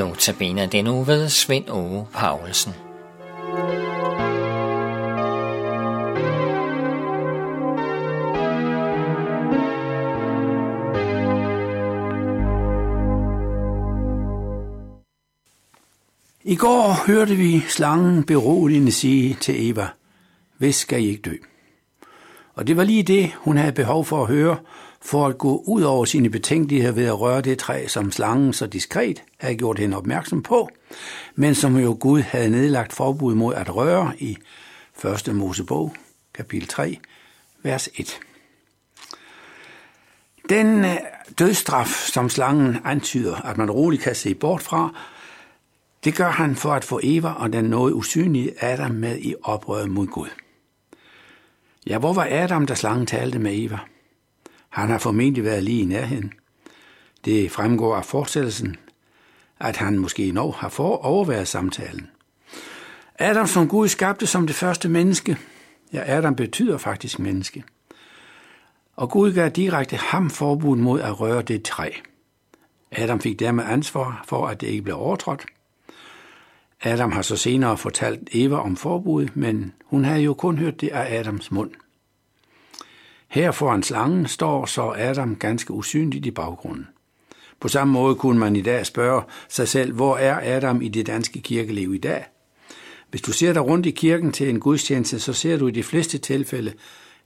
Notabene den uge ved Svend Åge Paulsen. I går hørte vi slangen beroligende sige til Eva, hvis skal I ikke dø? Og det var lige det, hun havde behov for at høre, for at gå ud over sine betænkeligheder ved at røre det træ, som slangen så diskret havde gjort hende opmærksom på, men som jo Gud havde nedlagt forbud mod at røre i 1. Mosebog, kapitel 3, vers 1. Den øh, dødstraf, som slangen antyder, at man roligt kan se bort fra, det gør han for at få Eva og den noget usynlige Adam med i oprøret mod Gud. Ja, hvor var Adam, da slangen talte med Eva? Han har formentlig været lige i nærheden. Det fremgår af fortsættelsen, at han måske nok har for overværet samtalen. Adam som Gud skabte som det første menneske. Ja, Adam betyder faktisk menneske. Og Gud gav direkte ham forbud mod at røre det træ. Adam fik dermed ansvar for, at det ikke blev overtrådt. Adam har så senere fortalt Eva om forbud, men hun havde jo kun hørt det af Adams mund. Her foran slangen står så Adam ganske usynligt i baggrunden. På samme måde kunne man i dag spørge sig selv, hvor er Adam i det danske kirkeliv i dag? Hvis du ser dig rundt i kirken til en gudstjeneste, så ser du i de fleste tilfælde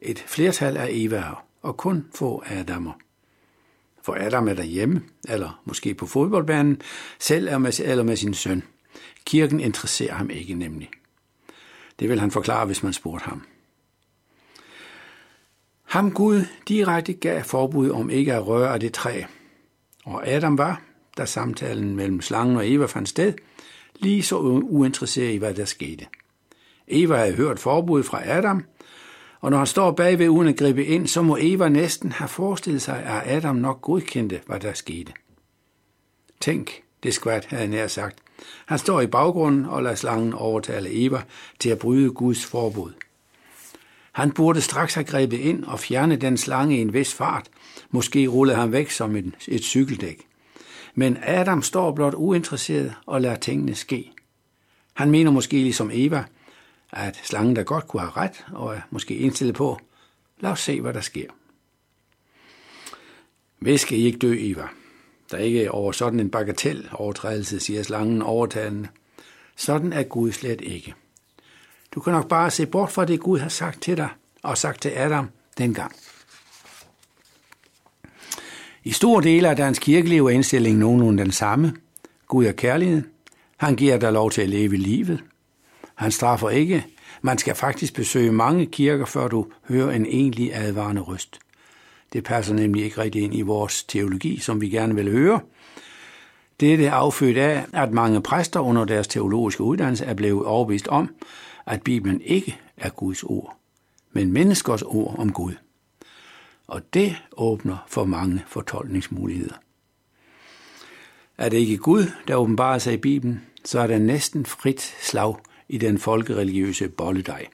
et flertal af Evaer, og kun få Adamer. For Adam er derhjemme, eller måske på fodboldbanen, selv eller med sin søn. Kirken interesserer ham ikke nemlig. Det vil han forklare, hvis man spurgte ham. Ham Gud direkte gav forbud om ikke at røre af det træ. Og Adam var, da samtalen mellem slangen og Eva fandt sted, lige så uinteresseret i, hvad der skete. Eva havde hørt forbud fra Adam, og når han står bagved uden at gribe ind, så må Eva næsten have forestillet sig, at Adam nok godkendte, hvad der skete. Tænk, det skvat havde nær sagt. Han står i baggrunden og lader slangen overtale Eva til at bryde Guds forbud. Han burde straks have grebet ind og fjernet den slange i en vis fart. Måske rullede han væk som et, et cykeldæk. Men Adam står blot uinteresseret og lader tingene ske. Han mener måske ligesom Eva, at slangen der godt kunne have ret og er måske indstillet på, lad os se, hvad der sker. Hvis skal I ikke dø, Eva? Der er ikke over sådan en bagatel overtrædelse, siger slangen overtalende. Sådan er Gud slet ikke. Du kan nok bare se bort fra det, Gud har sagt til dig og sagt til Adam dengang. I store dele af dansk kirkeliv er indstillingen nogenlunde den samme. Gud er kærlighed. Han giver dig lov til at leve livet. Han straffer ikke. Man skal faktisk besøge mange kirker, før du hører en egentlig advarende røst. Det passer nemlig ikke rigtig ind i vores teologi, som vi gerne vil høre. Det er affødt af, at mange præster under deres teologiske uddannelse er blevet overbevist om, at Bibelen ikke er Guds ord, men menneskers ord om Gud. Og det åbner for mange fortolkningsmuligheder. Er det ikke Gud, der åbenbarer sig i Bibelen, så er der næsten frit slag i den folkereligiøse bolledej.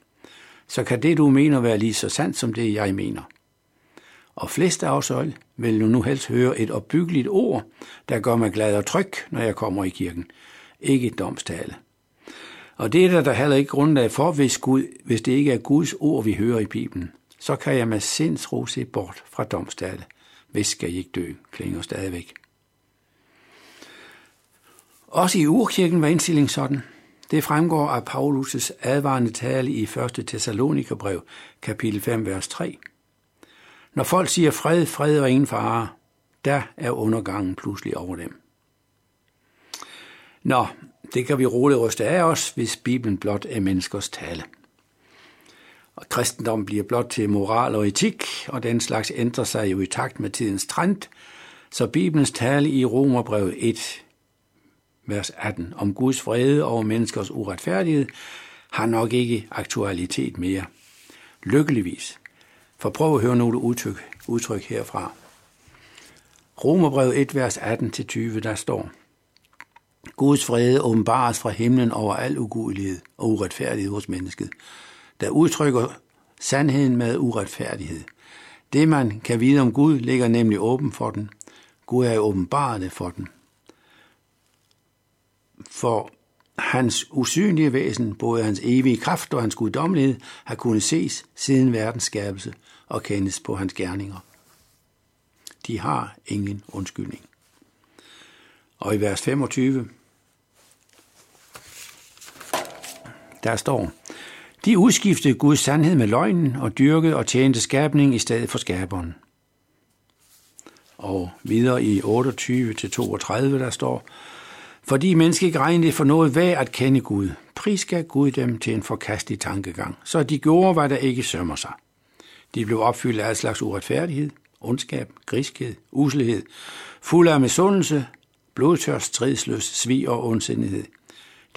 Så kan det, du mener, være lige så sandt som det, jeg mener. Og flest af os vil nu helst høre et opbyggeligt ord, der gør mig glad og tryg, når jeg kommer i kirken. Ikke et domstale. Og det er der, der heller ikke grundlag for, hvis, Gud, hvis det ikke er Guds ord, vi hører i Bibelen. Så kan jeg med sindsro se bort fra domstallet. Hvis skal I ikke dø, klinger stadigvæk. Også i urkirken var indstillingen sådan. Det fremgår af Paulus' advarende tale i 1. Thessalonikerbrev, kapitel 5, vers 3. Når folk siger fred, fred og ingen fare, der er undergangen pludselig over dem. Nå, det kan vi roligt ryste af os, hvis Bibelen blot er menneskers tale. Og kristendom bliver blot til moral og etik, og den slags ændrer sig jo i takt med tidens trend, så Bibelens tale i Romerbrevet 1, vers 18, om Guds vrede over menneskers uretfærdighed, har nok ikke aktualitet mere. Lykkeligvis. For prøv at høre nogle udtryk, udtryk herfra. Romerbrevet 1, vers 18-20, der står, Guds fred åbenbares fra himlen over al ugudelighed og uretfærdighed hos mennesket, der udtrykker sandheden med uretfærdighed. Det, man kan vide om Gud, ligger nemlig åben for den. Gud er åbenbaret for den. For hans usynlige væsen, både hans evige kraft og hans guddommelighed, har kunnet ses siden verdens skabelse og kendes på hans gerninger. De har ingen undskyldning. Og i vers 25, der står, de udskiftede Guds sandhed med løgnen og dyrkede og tjente skabning i stedet for skaberen. Og videre i 28-32, der står, fordi mennesker ikke regnede for noget værd at kende Gud, prisgav Gud dem til en forkastelig tankegang, så de gjorde, hvad der ikke sømmer sig. De blev opfyldt af slags uretfærdighed, ondskab, griskhed, uslighed, fuld af misundelse, blodtørst, stridsløs, svig og ondsindighed.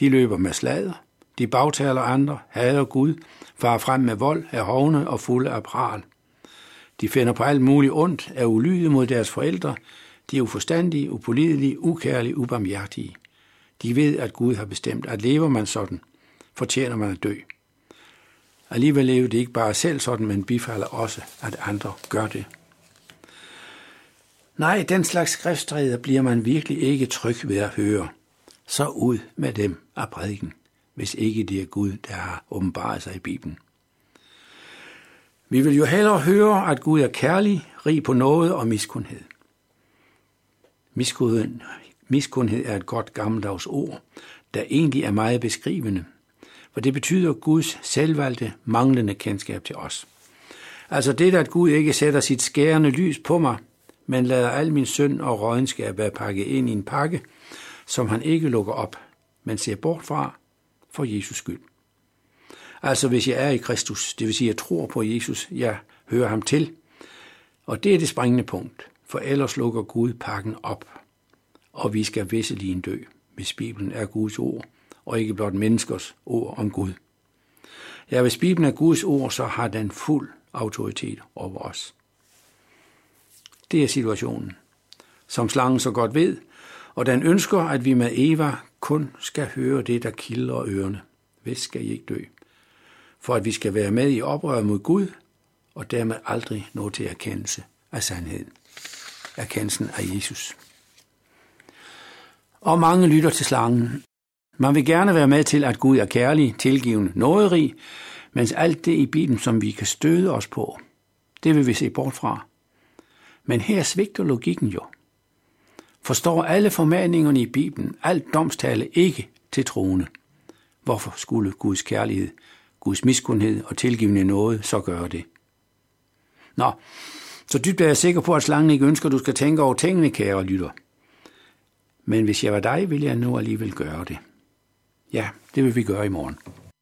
De løber med slader, de bagtaler andre, hader Gud, farer frem med vold, er hovne og fulde af pral. De finder på alt muligt ondt, er ulydige mod deres forældre, de er uforstandige, upålidelige, ukærlige, ubarmhjertige. De ved, at Gud har bestemt, at lever man sådan, fortjener man at dø. Alligevel lever det ikke bare selv sådan, men bifalder også, at andre gør det. Nej, den slags skriftstræder bliver man virkelig ikke tryg ved at høre. Så ud med dem af prædiken, hvis ikke det er Gud, der har åbenbaret sig i Bibelen. Vi vil jo hellere høre, at Gud er kærlig, rig på noget og miskundhed. Miskundhed, miskundhed er et godt gammeldags ord, der egentlig er meget beskrivende, for det betyder Guds selvvalgte manglende kendskab til os. Altså det, at Gud ikke sætter sit skærende lys på mig, men lader al min synd og rådenskab være pakket ind i en pakke, som han ikke lukker op, men ser bort fra for Jesus skyld. Altså hvis jeg er i Kristus, det vil sige, jeg tror på Jesus, jeg hører ham til. Og det er det springende punkt, for ellers lukker Gud pakken op, og vi skal visselig dø, hvis Bibelen er Guds ord, og ikke blot menneskers ord om Gud. Ja, hvis Bibelen er Guds ord, så har den fuld autoritet over os. Det er situationen, som slangen så godt ved, og den ønsker, at vi med Eva kun skal høre det, der kilder ørerne. Hvis skal I ikke dø? For at vi skal være med i oprøret mod Gud, og dermed aldrig nå til erkendelse af sandheden. Erkendelsen af Jesus. Og mange lytter til slangen. Man vil gerne være med til, at Gud er kærlig, tilgivende, nåderig, mens alt det i Bibelen, som vi kan støde os på, det vil vi se bort fra. Men her svigter logikken jo. Forstår alle formaningerne i Bibelen, alt domstale ikke til troende. Hvorfor skulle Guds kærlighed, Guds miskundhed og tilgivende noget så gøre det? Nå, så dybt er jeg sikker på, at slangen ikke ønsker, at du skal tænke over tingene, kære lytter. Men hvis jeg var dig, ville jeg nu alligevel gøre det. Ja, det vil vi gøre i morgen.